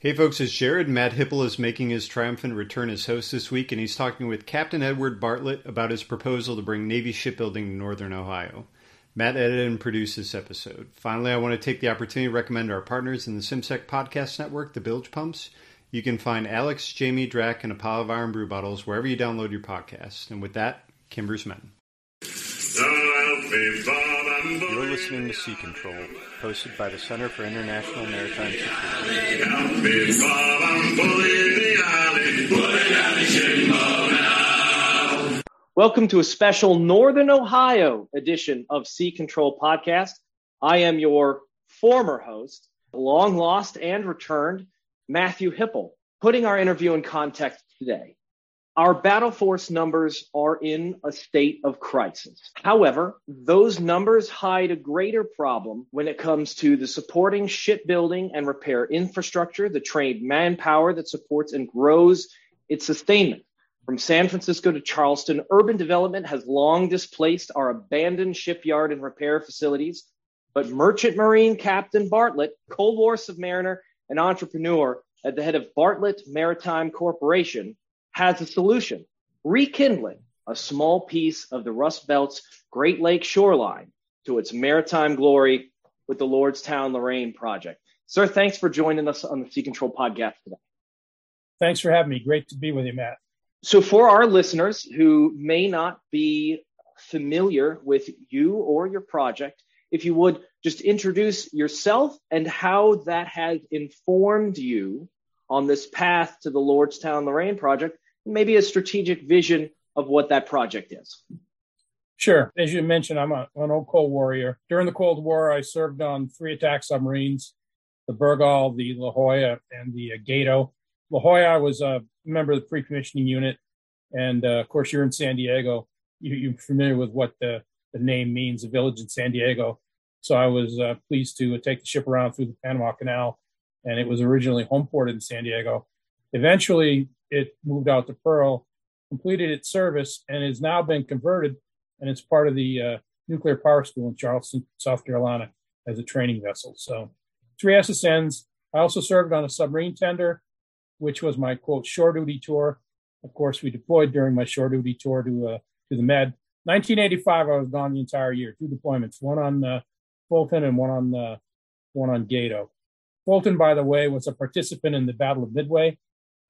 Hey folks, it's Jared. Matt Hipple is making his triumphant return as host this week, and he's talking with Captain Edward Bartlett about his proposal to bring Navy shipbuilding to Northern Ohio. Matt edited and produced this episode. Finally, I want to take the opportunity to recommend our partners in the CIMSEC podcast network, the Bilge Pumps. You can find Alex, Jamie, Drac, and a pile of iron brew bottles wherever you download your podcast. And with that, Kimber's Men. You're listening to Sea Control, hosted by the Center for International Maritime Security. Welcome to a special Northern Ohio edition of Sea Control Podcast. I am your former host, long lost and returned, Matthew Hipple. Putting our interview in context today, our battle force numbers are in a state of crisis. However, those numbers hide a greater problem when it comes to the supporting shipbuilding and repair infrastructure, the trained manpower that supports and grows its sustainment. From San Francisco to Charleston, urban development has long displaced our abandoned shipyard and repair facilities. But Merchant Marine Captain Bartlett, Cold War submariner and entrepreneur at the head of Bartlett Maritime Corporation, has a solution rekindling a small piece of the Rust Belt's Great Lake shoreline to its maritime glory with the Lordstown Lorain project. Sir, thanks for joining us on the Sea Control podcast today. Thanks for having me. Great to be with you, Matt. So, for our listeners who may not be familiar with you or your project, if you would just introduce yourself and how that has informed you on this path to the Lordstown Lorain project, maybe a strategic vision of what that project is. Sure. As you mentioned, I'm a, an old Cold Warrior. During the Cold War, I served on three attack submarines the Bergall, the La Jolla, and the uh, Gato. La Jolla, I was a member of the pre commissioning unit. And uh, of course, you're in San Diego. You, are familiar with what the, the name means, a village in San Diego. So I was uh, pleased to take the ship around through the Panama Canal. And it was originally home ported in San Diego. Eventually, it moved out to Pearl, completed its service, and has now been converted. And it's part of the uh, nuclear power school in Charleston, South Carolina, as a training vessel. So three SSNs. I also served on a submarine tender, which was my quote shore duty tour. Of course, we deployed during my shore duty tour to uh, to the Med. 1985, I was gone the entire year. Two deployments, one on uh, Fulton and one on uh, one on Gato. Fulton, by the way, was a participant in the Battle of Midway.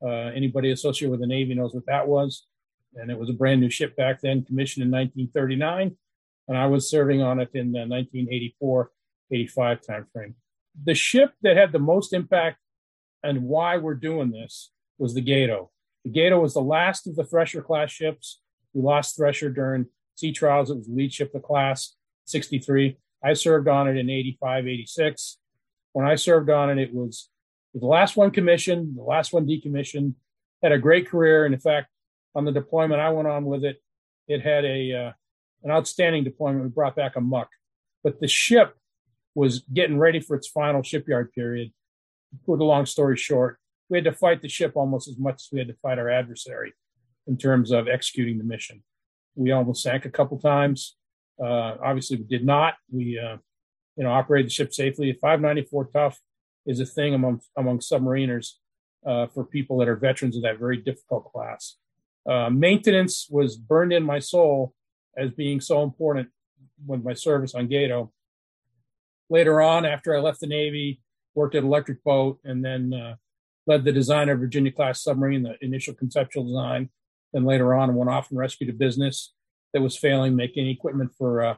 Uh, anybody associated with the Navy knows what that was. And it was a brand new ship back then, commissioned in 1939. And I was serving on it in the 1984 85 timeframe. The ship that had the most impact and why we're doing this was the Gato. The Gato was the last of the Thresher class ships. We lost Thresher during sea trials. It was the lead ship of class, 63. I served on it in 85, 86. When I served on it, it was the last one commissioned, the last one decommissioned. Had a great career, and in fact, on the deployment I went on with it, it had a uh, an outstanding deployment. We brought back a muck, but the ship was getting ready for its final shipyard period. Put a long story short, we had to fight the ship almost as much as we had to fight our adversary in terms of executing the mission. We almost sank a couple times. Uh, obviously, we did not. We, uh, you know, operated the ship safely. 594 tough is a thing among among submariners uh, for people that are veterans of that very difficult class. Uh, maintenance was burned in my soul as being so important with my service on Gato. Later on, after I left the Navy, worked at Electric Boat, and then uh, led the design of Virginia class submarine, the initial conceptual design. Then later on, went off and rescued a business that was failing, making equipment for uh,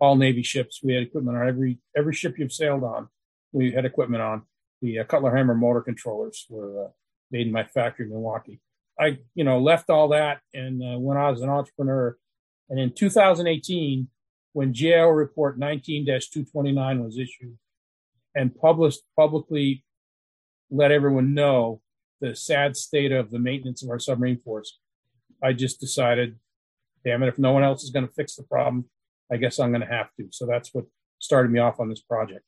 all Navy ships. We had equipment on every every ship you've sailed on. We had equipment on. The uh, Cutler Hammer motor controllers were uh, made in my factory in Milwaukee. I, you know, left all that and uh, went out as an entrepreneur. And in 2018, when GAO Report 19-229 was issued and published publicly let everyone know the sad state of the maintenance of our submarine force. I just decided, damn it, if no one else is going to fix the problem, I guess I'm going to have to. So that's what started me off on this project.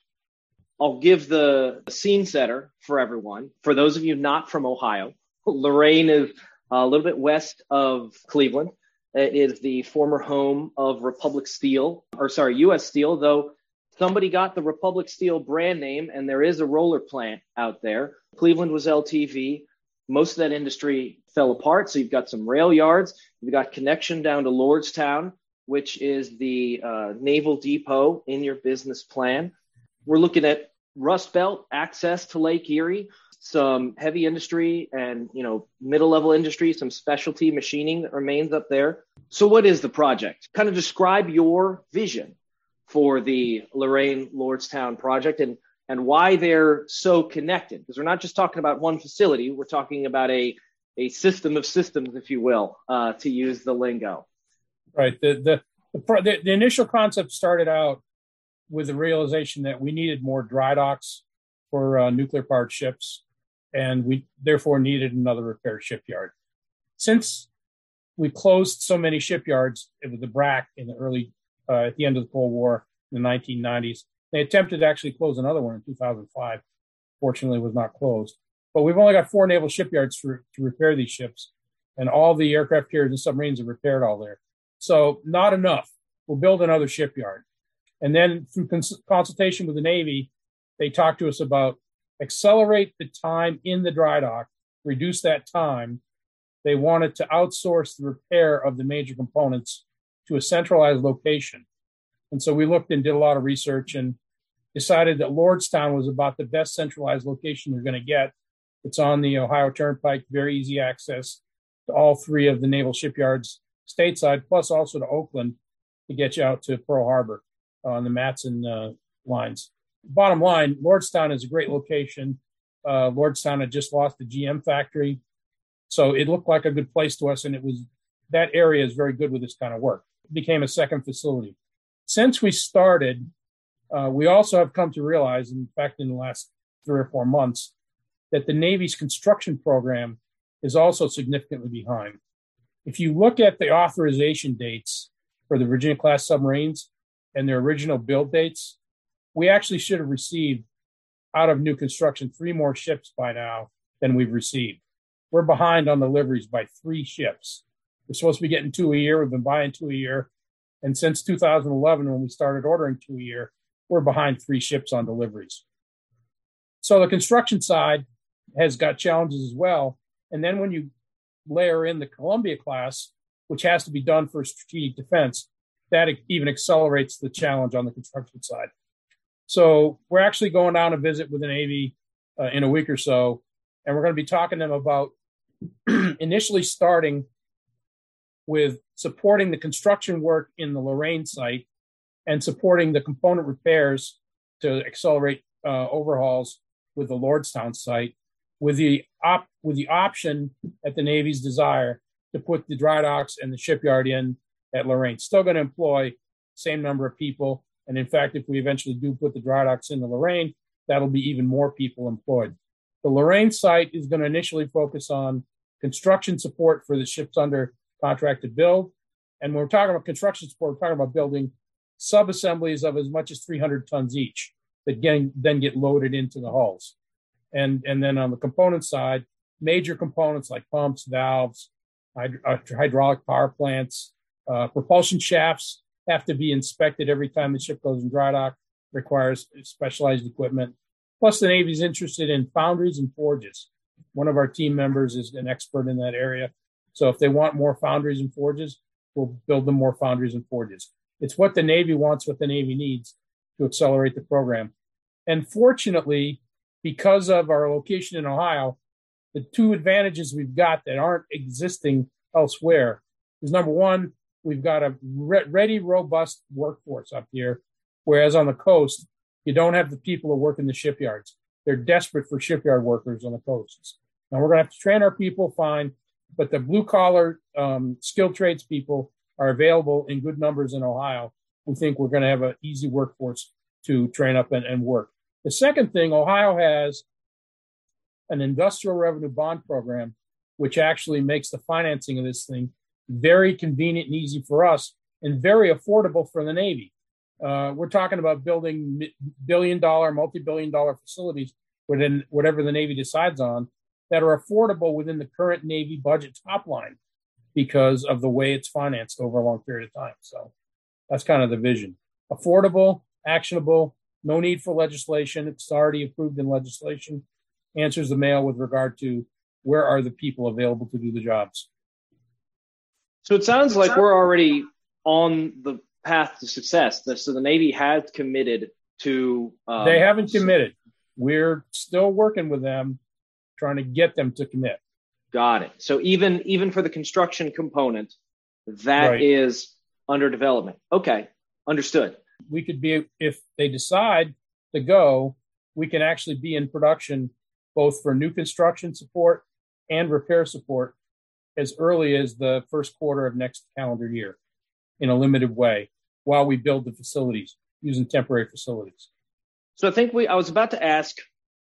I'll give the scene setter for everyone. For those of you not from Ohio, Lorain is a little bit west of Cleveland. It is the former home of Republic Steel, or sorry, U.S. Steel, though somebody got the Republic Steel brand name, and there is a roller plant out there. Cleveland was LTV. Most of that industry fell apart. So you've got some rail yards. You've got connection down to Lordstown, which is the uh, naval depot in your business plan. We're looking at Rust Belt access to Lake Erie, some heavy industry and you know middle level industry, some specialty machining that remains up there. So what is the project? Kind of describe your vision for the Lorain Lordstown project and and why they're so connected. Because we're not just talking about one facility, we're talking about a a system of systems, if you will, uh, to use the lingo. Right. The, the the the initial concept started out with the realization that we needed more dry docks for uh, nuclear powered ships, and we therefore needed another repair shipyard. Since we closed so many shipyards with the BRAC in the early uh, at the end of the Cold War in the 1990s. They attempted to actually close another one in 2005. Fortunately, was not closed. But we've only got four naval shipyards for, to repair these ships, and all the aircraft carriers and submarines are repaired all there. So not enough. We'll build another shipyard. And then through cons- consultation with the Navy, they talked to us about accelerate the time in the dry dock, reduce that time. They wanted to outsource the repair of the major components to a centralized location. And so we looked and did a lot of research and decided that Lordstown was about the best centralized location you're going to get. It's on the Ohio Turnpike, very easy access to all three of the naval shipyards stateside, plus also to Oakland to get you out to Pearl Harbor on the Matson uh, lines. Bottom line, Lordstown is a great location. Uh, Lordstown had just lost the GM factory, so it looked like a good place to us, and it was that area is very good with this kind of work became a second facility. Since we started, uh, we also have come to realize, in fact, in the last three or four months, that the Navy's construction program is also significantly behind. If you look at the authorization dates for the Virginia class submarines and their original build dates, we actually should have received out of new construction three more ships by now than we've received. We're behind on deliveries by three ships. We're supposed to be getting two a year. We've been buying two a year. And since 2011, when we started ordering two a year, we're behind three ships on deliveries. So the construction side has got challenges as well. And then when you layer in the Columbia class, which has to be done for strategic defense, that even accelerates the challenge on the construction side. So we're actually going down to visit with the Navy uh, in a week or so, and we're going to be talking to them about initially starting with supporting the construction work in the Lorain site and supporting the component repairs to accelerate uh, overhauls with the Lordstown site, with the op- with the option at the Navy's desire to put the dry docks and the shipyard in at Lorain. Still going to employ same number of people, and in fact, if we eventually do put the dry docks in the Lorain, that'll be even more people employed. The Lorain site is going to initially focus on construction support for the ships under contract to build. And when we're talking about construction support, we're talking about building sub-assemblies of as much as 300 tons each that then get loaded into the hulls. And, and then on the component side, major components like pumps, valves, hyd- uh, hydraulic power plants, uh, propulsion shafts have to be inspected every time the ship goes in dry dock, requires specialized equipment. Plus, the Navy's interested in foundries and forges. One of our team members is an expert in that area. So if they want more foundries and forges, we'll build them more foundries and forges. It's what the Navy wants, what the Navy needs to accelerate the program. And fortunately, because of our location in Ohio, the two advantages we've got that aren't existing elsewhere is number one, we've got a re- ready, robust workforce up here, whereas on the coast, you don't have the people who work in the shipyards. They're desperate for shipyard workers on the coasts. Now we're going to have to train our people fine, but the blue collar um, skilled trades people are available in good numbers in Ohio. We think we're going to have an easy workforce to train up and, and work. The second thing, Ohio has an industrial revenue bond program, which actually makes the financing of this thing very convenient and easy for us and very affordable for the Navy. Uh, we're talking about building billion dollar, multi billion dollar facilities within whatever the Navy decides on that are affordable within the current Navy budget top line because of the way it's financed over a long period of time. So that's kind of the vision. Affordable, actionable, no need for legislation. It's already approved in legislation. Answers the mail with regard to where are the people available to do the jobs. So it sounds like we're already on the path to success. So the Navy has committed to. Um, they haven't committed. We're still working with them, trying to get them to commit. Got it. So even even for the construction component, that right. is under development. Okay, understood. We could be if they decide to go, we can actually be in production both for new construction support and repair support as early as the first quarter of next calendar year in a limited way while we build the facilities using temporary facilities. So I think we I was about to ask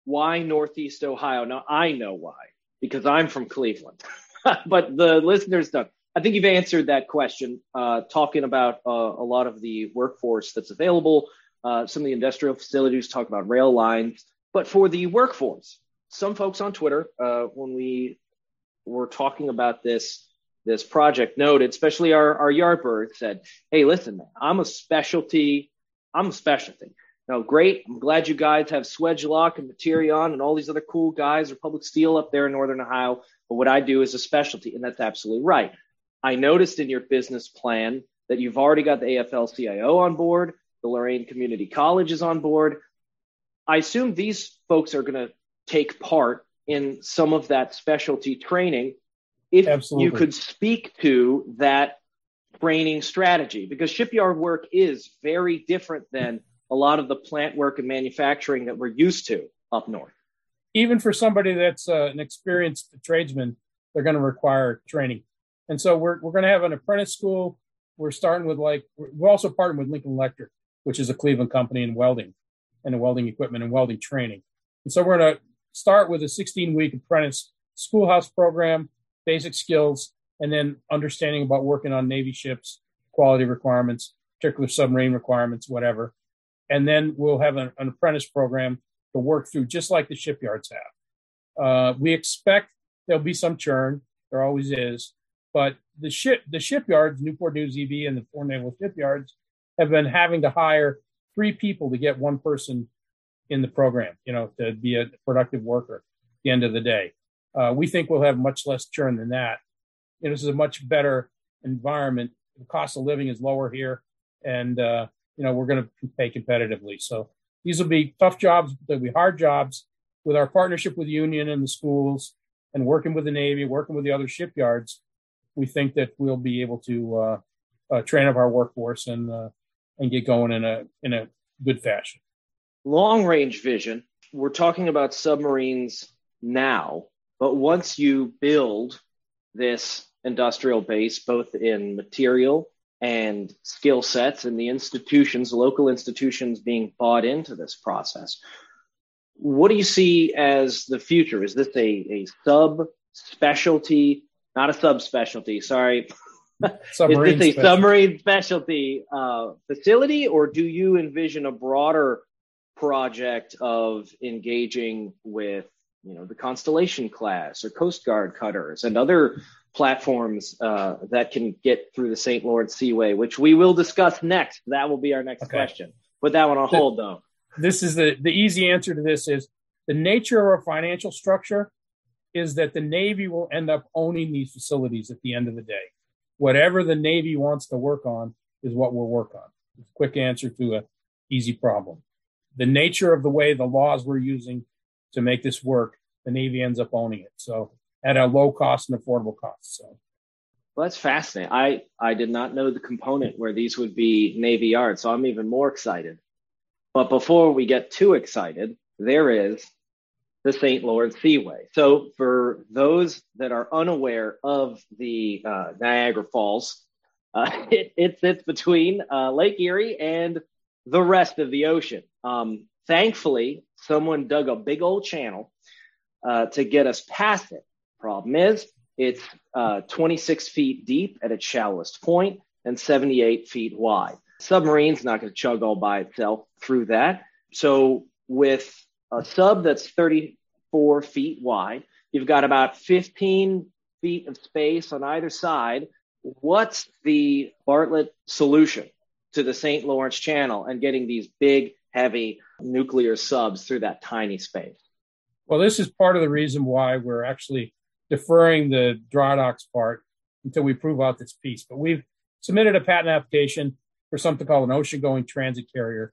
why Northeast Ohio. Now I know why because I'm from Cleveland, but the listeners don't. I think you've answered that question, uh, talking about uh, a lot of the workforce that's available. Uh, some of the industrial facilities talk about rail lines, but for the workforce, some folks on Twitter, uh, when we were talking about this this project, noted, especially our our Yardbird, said, "Hey, listen, man, I'm a specialty. I'm a specialty. Now, great. I'm glad you guys have Swagelok and Materion and all these other cool guys, Republic Steel up there in Northern Ohio. But what I do is a specialty, and that's absolutely right. I noticed in your business plan that you've already got the AFL CIO on board, the Lorain Community College is on board. I assume these folks are going to take part in some of that specialty training. If Absolutely. you could speak to that training strategy, because shipyard work is very different than a lot of the plant work and manufacturing that we're used to up north. Even for somebody that's uh, an experienced tradesman, they're going to require training. And so we're, we're going to have an apprentice school. We're starting with like, we're also partnering with Lincoln Electric, which is a Cleveland company in welding and welding equipment and welding training. And so we're going to start with a 16 week apprentice schoolhouse program, basic skills, and then understanding about working on Navy ships, quality requirements, particular submarine requirements, whatever and then we'll have an, an apprentice program to work through, just like the shipyards have. Uh, we expect there'll be some churn. There always is, but the ship, the shipyards, Newport News EB and the four naval shipyards, have been having to hire three people to get one person in the program. You know, to be a productive worker at the end of the day. Uh, we think we'll have much less churn than that. You know, this is a much better environment. The cost of living is lower here, and uh, you know, we're going to pay competitively. So these will be tough jobs. They'll be hard jobs. With our partnership with the Union and the schools, and working with the Navy, working with the other shipyards, we think that we'll be able to uh, uh, train up our workforce and uh, and get going in a in a good fashion. Long range vision. We're talking about submarines now, but once you build this industrial base, both in material and skill sets and the institutions, local institutions being bought into this process. What do you see as the future? Is this a, a sub specialty, not a subspecialty, sorry. Submarine is this a submarine specialty uh, facility, or do you envision a broader project of engaging with, you know, the Constellation class or Coast Guard cutters and other platforms uh, that can get through the St. Lawrence Seaway, which we will discuss next. That will be our next okay. question. Put that one on hold, though. This is the the easy answer to this is the nature of our financial structure is that the Navy will end up owning these facilities at the end of the day. Whatever the Navy wants to work on is what we'll work on. quick answer to a easy problem. The nature of the way the laws we're using to make this work, the Navy ends up owning it. So at a low cost and affordable cost. So. Well, that's fascinating. I, I did not know the component where these would be Navy yards, so I'm even more excited. But before we get too excited, there is the St. Lawrence Seaway. So, for those that are unaware of the uh, Niagara Falls, uh, it, it, sits between uh, Lake Erie and the rest of the ocean. Um, thankfully, someone dug a big old channel uh, to get us past it. Problem is, it's uh, 26 feet deep at its shallowest point and 78 feet wide. Submarine's not going to chug all by itself through that. So with a sub that's 34 feet wide, you've got about 15 feet of space on either side. What's the Bartlett solution to the St. Lawrence Channel and getting these big, heavy nuclear subs through that tiny space. Well, this is part of the reason why we're actually deferring the dry docks part until we prove out this piece. But we've submitted a patent application for something called an ocean going transit carrier.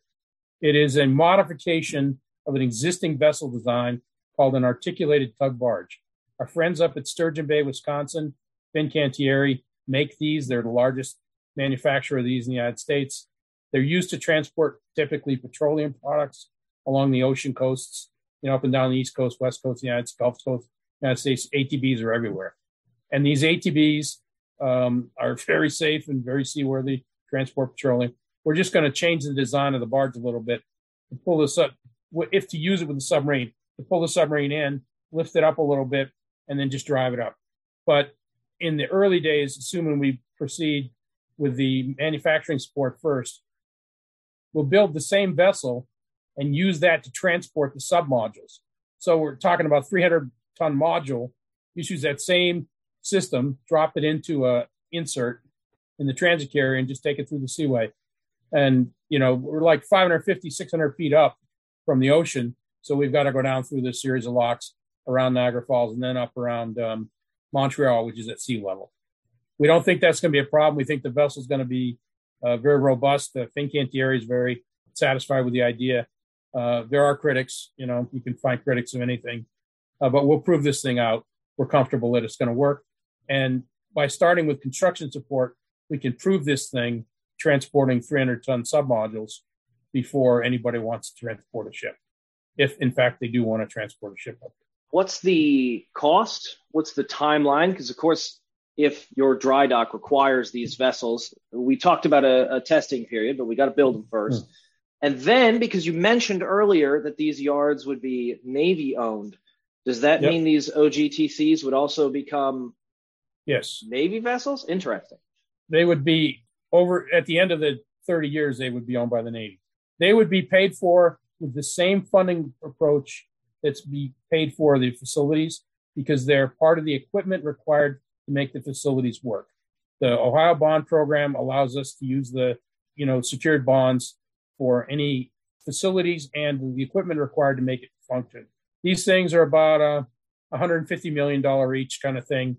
It is a modification of an existing vessel design called an articulated tug barge. Our friends up at Sturgeon Bay, Wisconsin, Fincantieri, make these. They're the largest manufacturer of these in the United States. They're used to transport typically petroleum products along the ocean coasts, you know, up and down the East Coast, West Coast, the United States, Gulf Coast, United States. ATBs are everywhere. And these ATBs um, are very safe and very seaworthy, transport petroleum. We're just going to change the design of the barge a little bit to pull this up, if to use it with the submarine, to pull the submarine in, lift it up a little bit, and then just drive it up. But in the early days, assuming we proceed with the manufacturing support first, we'll build the same vessel and use that to transport the submodules. So we're talking about 300 ton module. Use that same system, drop it into a insert in the transit carrier, and just take it through the seaway. And you know we're like 550, 600 feet up from the ocean, so we've got to go down through this series of locks around Niagara Falls and then up around um, Montreal, which is at sea level. We don't think that's going to be a problem. We think the vessel is going to be uh, very robust. The Fincantieri is very satisfied with the idea. Uh, there are critics, you know, you can find critics of anything, uh, but we'll prove this thing out. We're comfortable that it's going to work. And by starting with construction support, we can prove this thing transporting 300 ton submodules before anybody wants to transport a ship, if in fact they do want to transport a ship up What's the cost? What's the timeline? Because, of course, if your dry dock requires these vessels, we talked about a, a testing period, but we got to build them first. Mm. And then, because you mentioned earlier that these yards would be Navy owned, does that yep. mean these OGTCs would also become yes Navy vessels? Interesting. They would be over at the end of the 30 years, they would be owned by the Navy. They would be paid for with the same funding approach that's be paid for the facilities because they're part of the equipment required to make the facilities work. The Ohio bond program allows us to use the, you know, secured bonds for any facilities and the equipment required to make it function. These things are about a $150 million each kind of thing,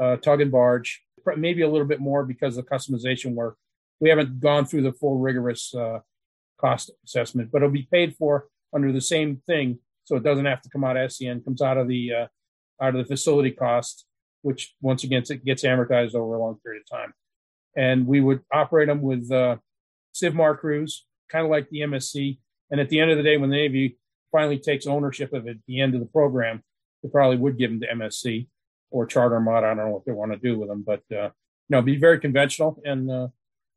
uh, tug and barge, maybe a little bit more because of customization work. We haven't gone through the full rigorous uh, cost assessment, but it'll be paid for under the same thing so it doesn't have to come out of SCN, comes out of the uh, out of the facility cost, which once again it gets amortized over a long period of time. And we would operate them with uh, CIVMAR crews, kind of like the MSC. And at the end of the day, when the Navy finally takes ownership of it at the end of the program, they probably would give them to MSC or Charter Armada. I don't know what they want to do with them, but uh, you know, be very conventional and uh,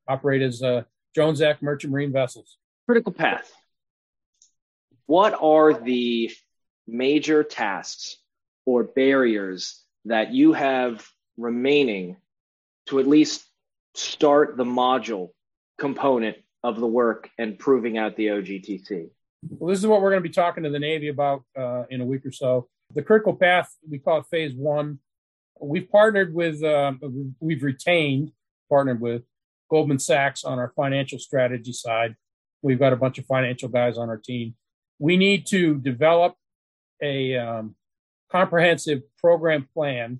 operate as uh, Jones Act merchant marine vessels. Critical path what are the major tasks or barriers that you have remaining to at least start the module component of the work and proving out the OGTC? Well, this is what we're going to be talking to the Navy about uh, in a week or so. The critical path, we call it phase one. We've partnered with, uh, we've retained, partnered with Goldman Sachs on our financial strategy side. We've got a bunch of financial guys on our team we need to develop a um, comprehensive program plan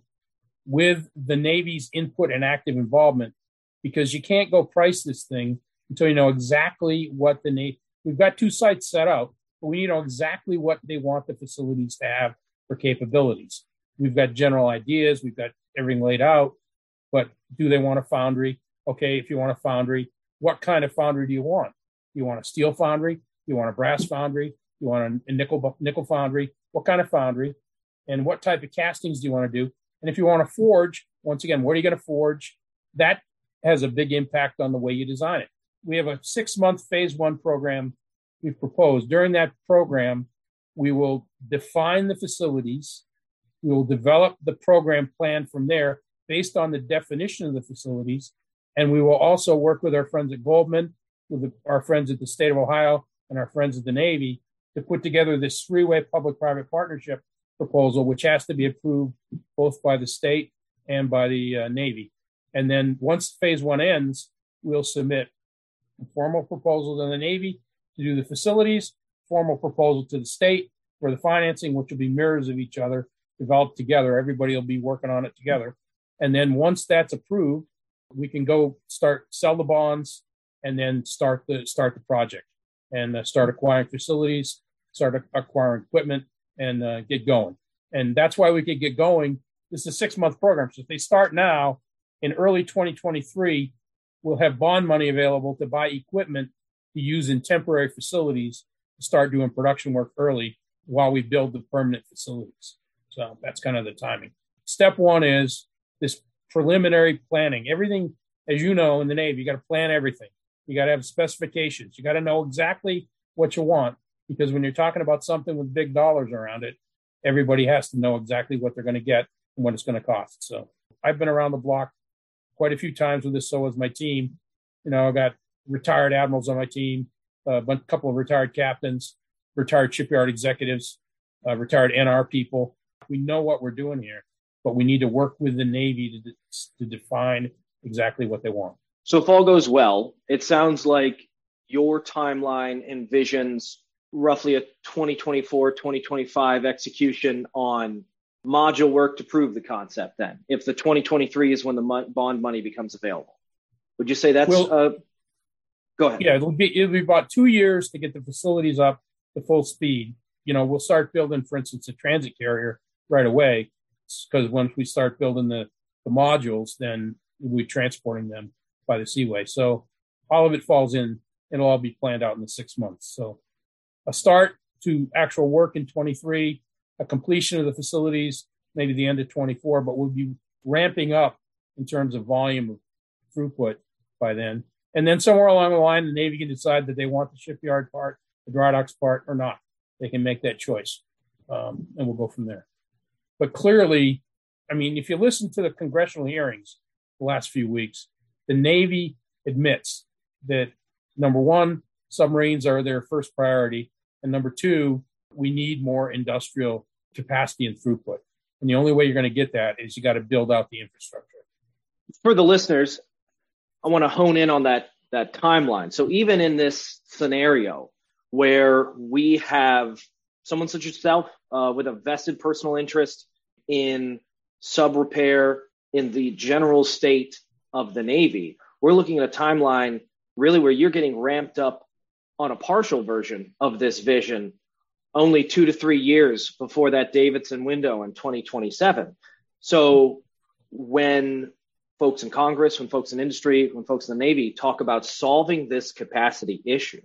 with the Navy's input and active involvement because you can't go price this thing until you know exactly what the Navy. We've got two sites set up, but we need to know exactly what they want the facilities to have for capabilities. We've got general ideas, we've got everything laid out, but do they want a foundry? Okay, if you want a foundry, what kind of foundry do you want? You want a steel foundry? You want a brass foundry? You want a nickel nickel foundry? What kind of foundry? And what type of castings do you want to do? And if you want to forge, once again, what are you going to forge? That has a big impact on the way you design it. We have a six month phase one program we've proposed. During that program, we will define the facilities. We will develop the program plan from there based on the definition of the facilities. And we will also work with our friends at Goldman, with our friends at the state of Ohio, and our friends at the Navy to put together this three way public private partnership proposal, which has to be approved both by the state and by the uh, Navy. And then once phase one ends, we'll submit a formal proposal to the Navy to do the facilities, formal proposal to the state for the financing, which will be mirrors of each other, developed together. Everybody will be working on it together. And then once that's approved, we can go start sell the bonds and then start the start the project and uh, start acquiring facilities, start acquiring equipment, and uh, get going. And that's why we could get going. This is a six month program. So if they start now in early 2023, we'll have bond money available to buy equipment to use in temporary facilities to start doing production work early while we build the permanent facilities. So that's kind of the timing. Step one is this preliminary planning. Everything, as you know, in the Navy, you got to plan everything. You got to have specifications. You got to know exactly what you want because when you're talking about something with big dollars around it, everybody has to know exactly what they're going to get and what it's going to cost. So I've been around the block quite a few times with this. So has my team. You know, I've got retired admirals on my team, a couple of retired captains, retired shipyard executives, uh, retired NR people. We know what we're doing here, but we need to work with the Navy to, to define exactly what they want. So if all goes well, it sounds like your timeline envisions roughly a 2024, 2025 execution on module work to prove the concept then, if the 2023 is when the mo- bond money becomes available. Would you say that's well, uh, go ahead? Yeah, it'll be it'll be about two years to get the facilities up to full speed. You know, we'll start building, for instance, a transit carrier right away because once we start building the, the modules, then we're transporting them by the seaway. So all of it falls in. It'll all be planned out in the six months. So a start to actual work in 23, a completion of the facilities maybe the end of 24, but we'll be ramping up in terms of volume of throughput by then. And then somewhere along the line, the Navy can decide that they want the shipyard part, the dry docks part, or not. They can make that choice, um, and we'll go from there. But clearly, I mean, if you listen to the congressional hearings the last few weeks, the Navy admits that number one, submarines are their first priority. And number two, we need more industrial capacity and throughput. And the only way you're going to get that is you got to build out the infrastructure. For the listeners, I want to hone in on that that timeline. So even in this scenario where we have someone such as yourself uh, with a vested personal interest in sub repair in the general state of the Navy, we're looking at a timeline really where you're getting ramped up on a partial version of this vision only two to three years before that Davidson window in 2027. So when folks in Congress, when folks in industry, when folks in the Navy talk about solving this capacity issue,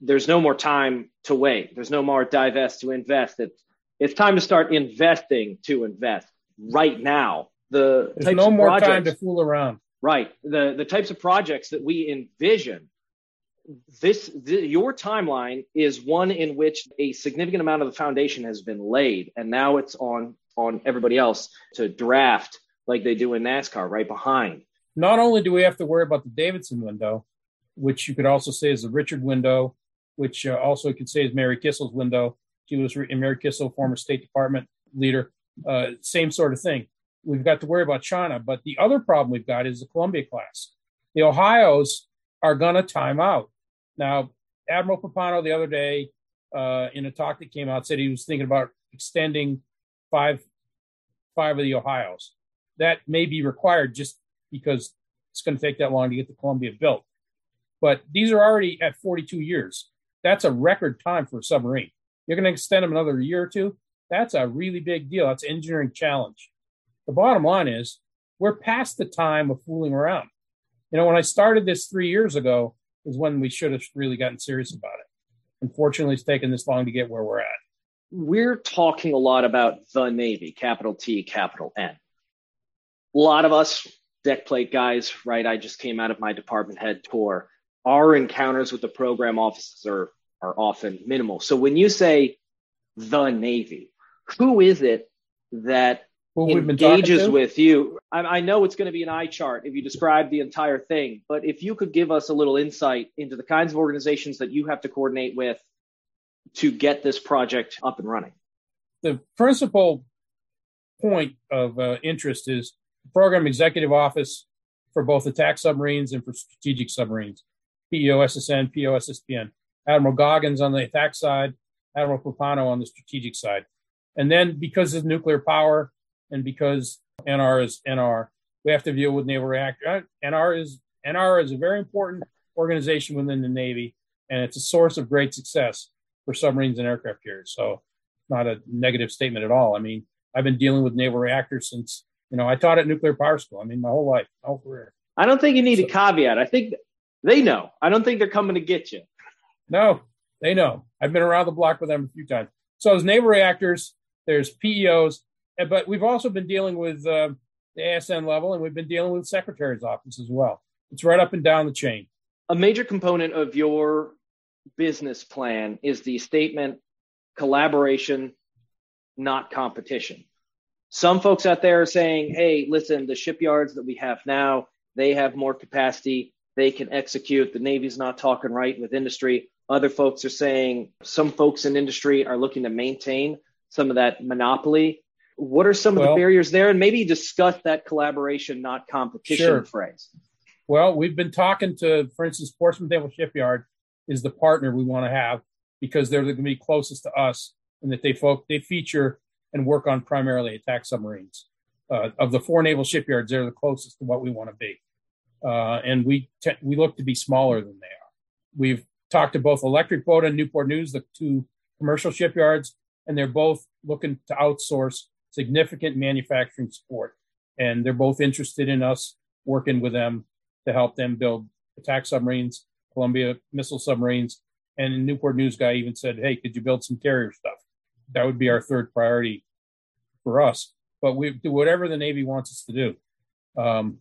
there's no more time to wait. There's no more divest to invest. It's, it's time to start investing to invest right now. The there's no more projects, time to fool around. Right. The the types of projects that we envision this the, your timeline is one in which a significant amount of the foundation has been laid and now it's on on everybody else to draft like they do in NASCAR right behind. Not only do we have to worry about the Davidson window, which you could also say is the Richard window, which uh, also you could say is Mary Kissel's window. She was Mary Kissel, former State Department leader. Uh, same sort of thing. We've got to worry about China, but the other problem we've got is the Columbia class. The Ohio's are going to time out. Now, Admiral Pappano the other day, uh, in a talk that came out, said he was thinking about extending five five of the Ohio's. That may be required just because it's going to take that long to get the Columbia built. But these are already at 42 years. That's a record time for a submarine. You're going to extend them another year or two. That's a really big deal. That's an engineering challenge. The bottom line is we're past the time of fooling around. You know, when I started this three years ago, is when we should have really gotten serious about it. Unfortunately, it's taken this long to get where we're at. We're talking a lot about the Navy, capital T, capital N. A lot of us deck plate guys, right? I just came out of my department head tour. Our encounters with the program officers are, are often minimal. So when you say the Navy, who is it that engages with you. I, I know it's going to be an eye chart if you describe the entire thing, but if you could give us a little insight into the kinds of organizations that you have to coordinate with to get this project up and running. The principal point of uh, interest is the program executive office for both attack submarines and for strategic submarines. PEO SSN, PEO SSBN. Admiral Goggins on the attack side, Admiral Pappano on the strategic side. And then because of nuclear power and because NR is NR, we have to deal with naval reactor. Uh, NR is NR is a very important organization within the Navy, and it's a source of great success for submarines and aircraft carriers. So, not a negative statement at all. I mean, I've been dealing with naval reactors since you know I taught at nuclear power school. I mean, my whole life, my whole career. I don't think you need so, a caveat. I think they know. I don't think they're coming to get you. No, they know. I've been around the block with them a few times. So as naval reactors, there's PEOs, but we've also been dealing with uh, the ASN level, and we've been dealing with the secretary's office as well. It's right up and down the chain. A major component of your business plan is the statement collaboration, not competition. Some folks out there are saying, hey, listen, the shipyards that we have now, they have more capacity. They can execute. The Navy's not talking right with industry. Other folks are saying some folks in industry are looking to maintain some of that monopoly. What are some well, of the barriers there? And maybe discuss that collaboration, not competition sure. phrase. Well, we've been talking to, for instance, Portsmouth Naval Shipyard is the partner we want to have because they're going to be closest to us and that they folk they feature and work on primarily attack submarines. Uh, of the four naval shipyards, they're the closest to what we want to be, uh, and we te- we look to be smaller than they are. We've talked to both Electric Boat and Newport News, the two commercial shipyards, and they're both looking to outsource significant manufacturing support, and they're both interested in us working with them to help them build attack submarines, Columbia missile submarines. And Newport News guy even said, "Hey, could you build some carrier stuff?" That would be our third priority for us. But we do whatever the Navy wants us to do. Um,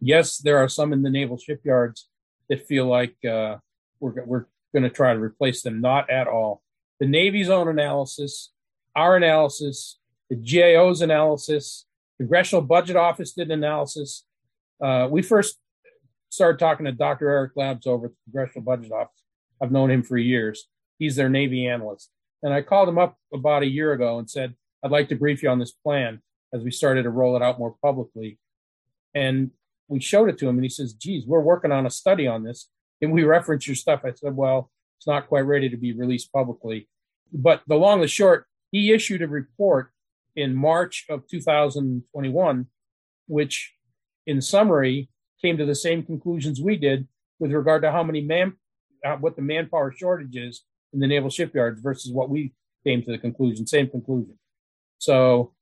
yes, there are some in the naval shipyards that feel like uh, we're we're going to try to replace them. Not at all. The Navy's own analysis, our analysis, the GAO's analysis, Congressional Budget Office did an analysis. Uh, we first started talking to Dr. Eric Labs over at the Congressional Budget Office. I've known him for years. He's their Navy analyst. And I called him up about a year ago and said, I'd like to brief you on this plan as we started to roll it out more publicly. And we showed it to him and he says, geez, we're working on a study on this. Can we reference your stuff? I said, well, it's not quite ready to be released publicly. But the long and the short, he issued a report in March of 2021, which in summary came to the same conclusions we did with regard to how many man, uh, what the manpower shortage is in the naval shipyards versus what we came to the conclusion, same conclusion. So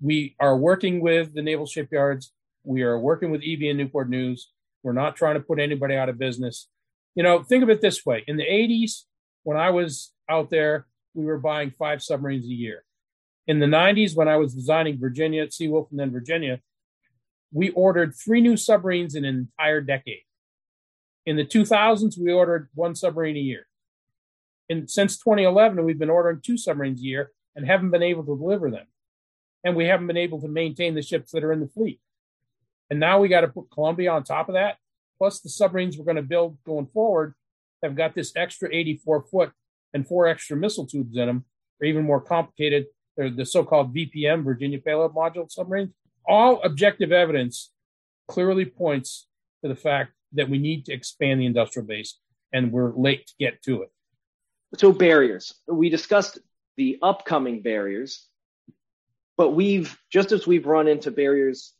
we are working with the naval shipyards. We are working with EB and Newport News. We're not trying to put anybody out of business. You know, think of it this way. In the 80s, when I was out there, we were buying five submarines a year. In the 90s, when I was designing Virginia, at Seawolf, and then Virginia, we ordered three new submarines in an entire decade. In the 2000s, we ordered one submarine a year. And since 2011, we've been ordering two submarines a year and haven't been able to deliver them. And we haven't been able to maintain the ships that are in the fleet. And now we got to put Columbia on top of that. Plus, the submarines we're going to build going forward have got this extra 84 foot and four extra missile tubes in them, or even more complicated. They're the so called VPM, Virginia Payload Module submarines all objective evidence clearly points to the fact that we need to expand the industrial base and we're late to get to it. So, barriers. We discussed the upcoming barriers, but we've just as we've run into barriers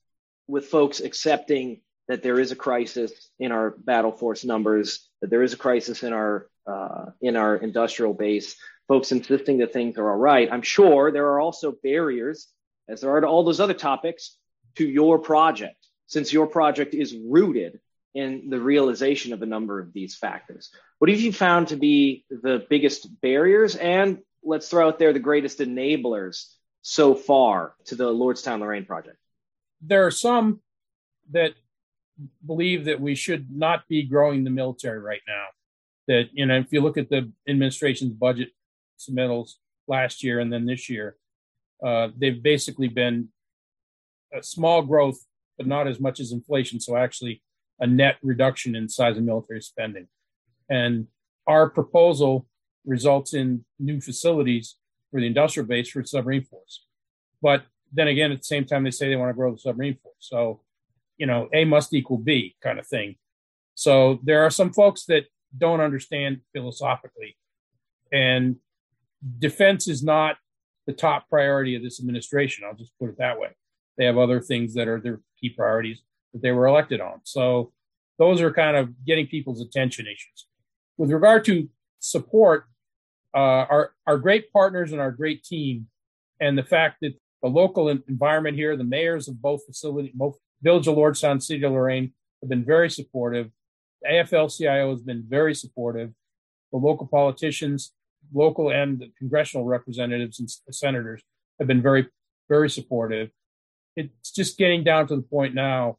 with folks accepting that there is a crisis in our battle force numbers, that there is a crisis in our uh, in our industrial base, folks insisting that things are all right. I'm sure there are also barriers, as there are to all those other topics, to your project, since your project is rooted in the realization of a number of these factors. What have you found to be the biggest barriers and let's throw out there the greatest enablers so far to the Lordstown Lorain project? There are some that believe that we should not be growing the military right now. That, you know, if you look at the administration's budget submittals last year and then this year, uh, they've basically been a small growth, but not as much as inflation. So actually, a net reduction in size of military spending. And our proposal results in new facilities for the industrial base for submarine force. But then again, at the same time, they say they want to grow the submarine force. So, you know, A must equal B kind of thing. So there are some folks that don't understand philosophically. And defense is not the top priority of this administration. I'll just put it that way. They have other things that are their key priorities that they were elected on. So those are kind of getting people's attention issues. With regard to support, uh, our our great partners and our great team, and the fact that the local environment here, the mayors of both facilities, both Village of Lordstown, City of Lorain, have been very supportive. The AFL-CIO has been very supportive. The local politicians, local and the congressional representatives and senators have been very, very supportive. It's just getting down to the point now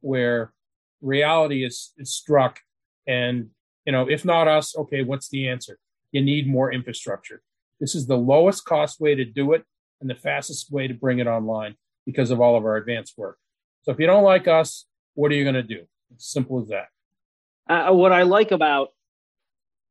where reality is, is struck and you know if not us okay what's the answer? You need more infrastructure. This is the lowest cost way to do it and the fastest way to bring it online because of all of our advanced work. So if you don't like us what are you going to do? It's simple as that. Uh, what i like about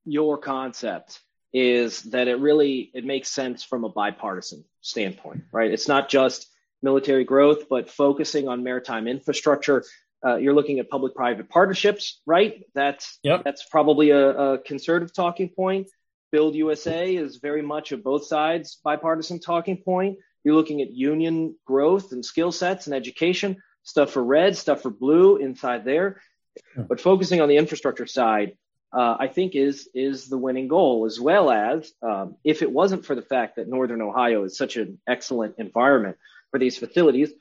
your concept is that it really it makes sense from a bipartisan standpoint right it's not just military growth but focusing on maritime infrastructure uh, you're looking at public-private partnerships, right? That's yep. that's probably a, a, conservative talking point. Build USA is very much a both sides bipartisan talking point. You're looking at union growth and skill sets and education, stuff for red, stuff for blue inside there. But focusing on the infrastructure side, uh, I think is is the winning goal, as well as um, if it wasn't for the fact that Northern Ohio is such an excellent environment for these facilities,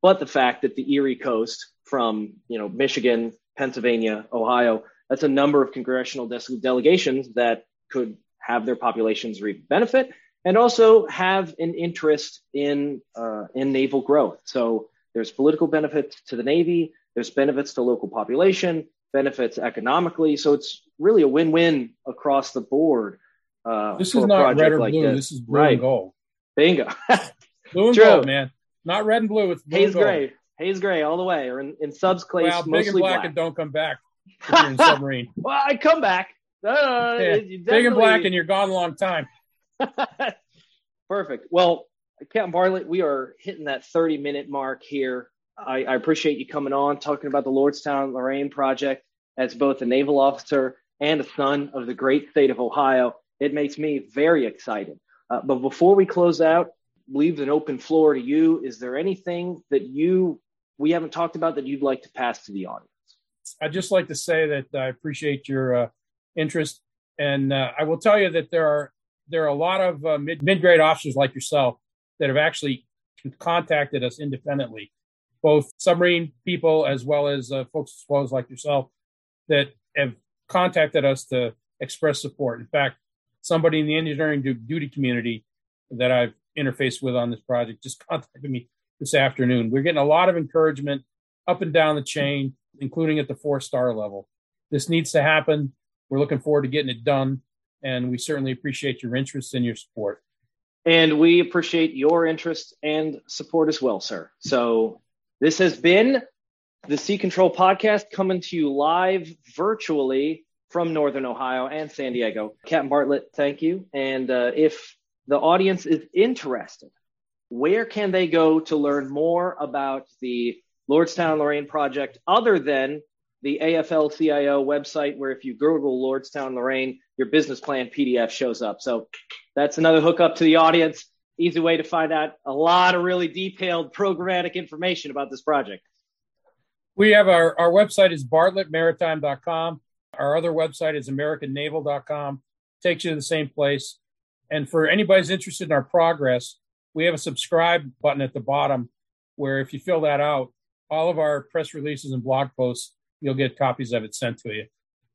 but the fact that the Erie coast from you know Michigan, Pennsylvania, Ohio. That's a number of congressional de- delegations that could have their populations reap benefit and also have an interest in uh, in naval growth. So there's political benefits to the Navy. There's benefits to local population, benefits economically. So it's really a win-win across the board. Uh, this is not red or like blue. This. this. is blue right. and gold. Bingo. blue and True. gold, man. Not red and blue. It's blue Haze gray. Haze gray all the way, or in, in subs clays, well, big and black, black, and don't come back in submarine. well, I come back. Uh, yeah. Big and black, and you're gone a long time. Perfect. Well, Captain Bartlett, we are hitting that 30 minute mark here. I, I, appreciate you coming on, talking about the Lordstown Lorain project as both a naval officer and a son of the great state of Ohio. It makes me very excited. Uh, but before we close out, leave an open floor to you. Is there anything that you we haven't talked about that you'd like to pass to the audience? I'd just like to say that I appreciate your uh, interest, and uh, I will tell you that there are there are a lot of uh, mid mid grade officers like yourself that have actually contacted us independently, both submarine people as well as uh, folks as well as like yourself that have contacted us to express support. In fact, somebody in the engineering duty community that I've interfaced with on this project just contacted me this afternoon. We're getting a lot of encouragement up and down the chain, including at the four star level. This needs to happen. We're looking forward to getting it done, and we certainly appreciate your interest and your support. And we appreciate your interest and support as well, sir. So, this has been the Sea Control Podcast coming to you live virtually from Northern Ohio and San Diego. Captain Bartlett, thank you. And uh, if the audience is interested, where can they go to learn more about the Lordstown Lorain project other than the AFL CIO website, where if you Google Lordstown Lorain, your business plan PDF shows up. So that's another hookup to the audience. Easy way to find out a lot of really detailed programmatic information about this project. We have our, our website is bartlettmaritime.com. Our other website is americannaval.com. Takes you to the same place. And for anybody who's interested in our progress, we have a subscribe button at the bottom where if you fill that out, all of our press releases and blog posts, you'll get copies of it sent to you.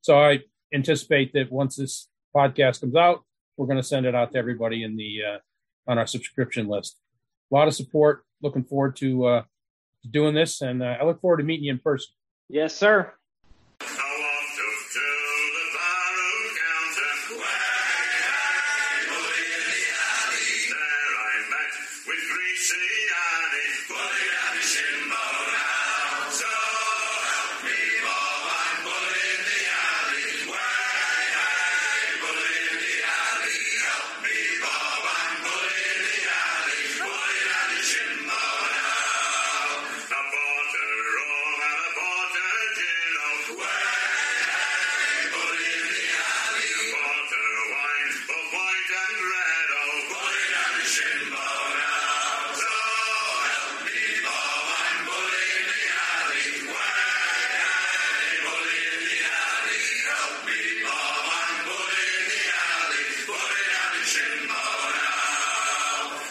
So I anticipate that once this podcast comes out, we're going to send it out to everybody in the uh, on our subscription list. A lot of support. Looking forward to uh, doing this, and uh, I look forward to meeting you in person. Yes, sir.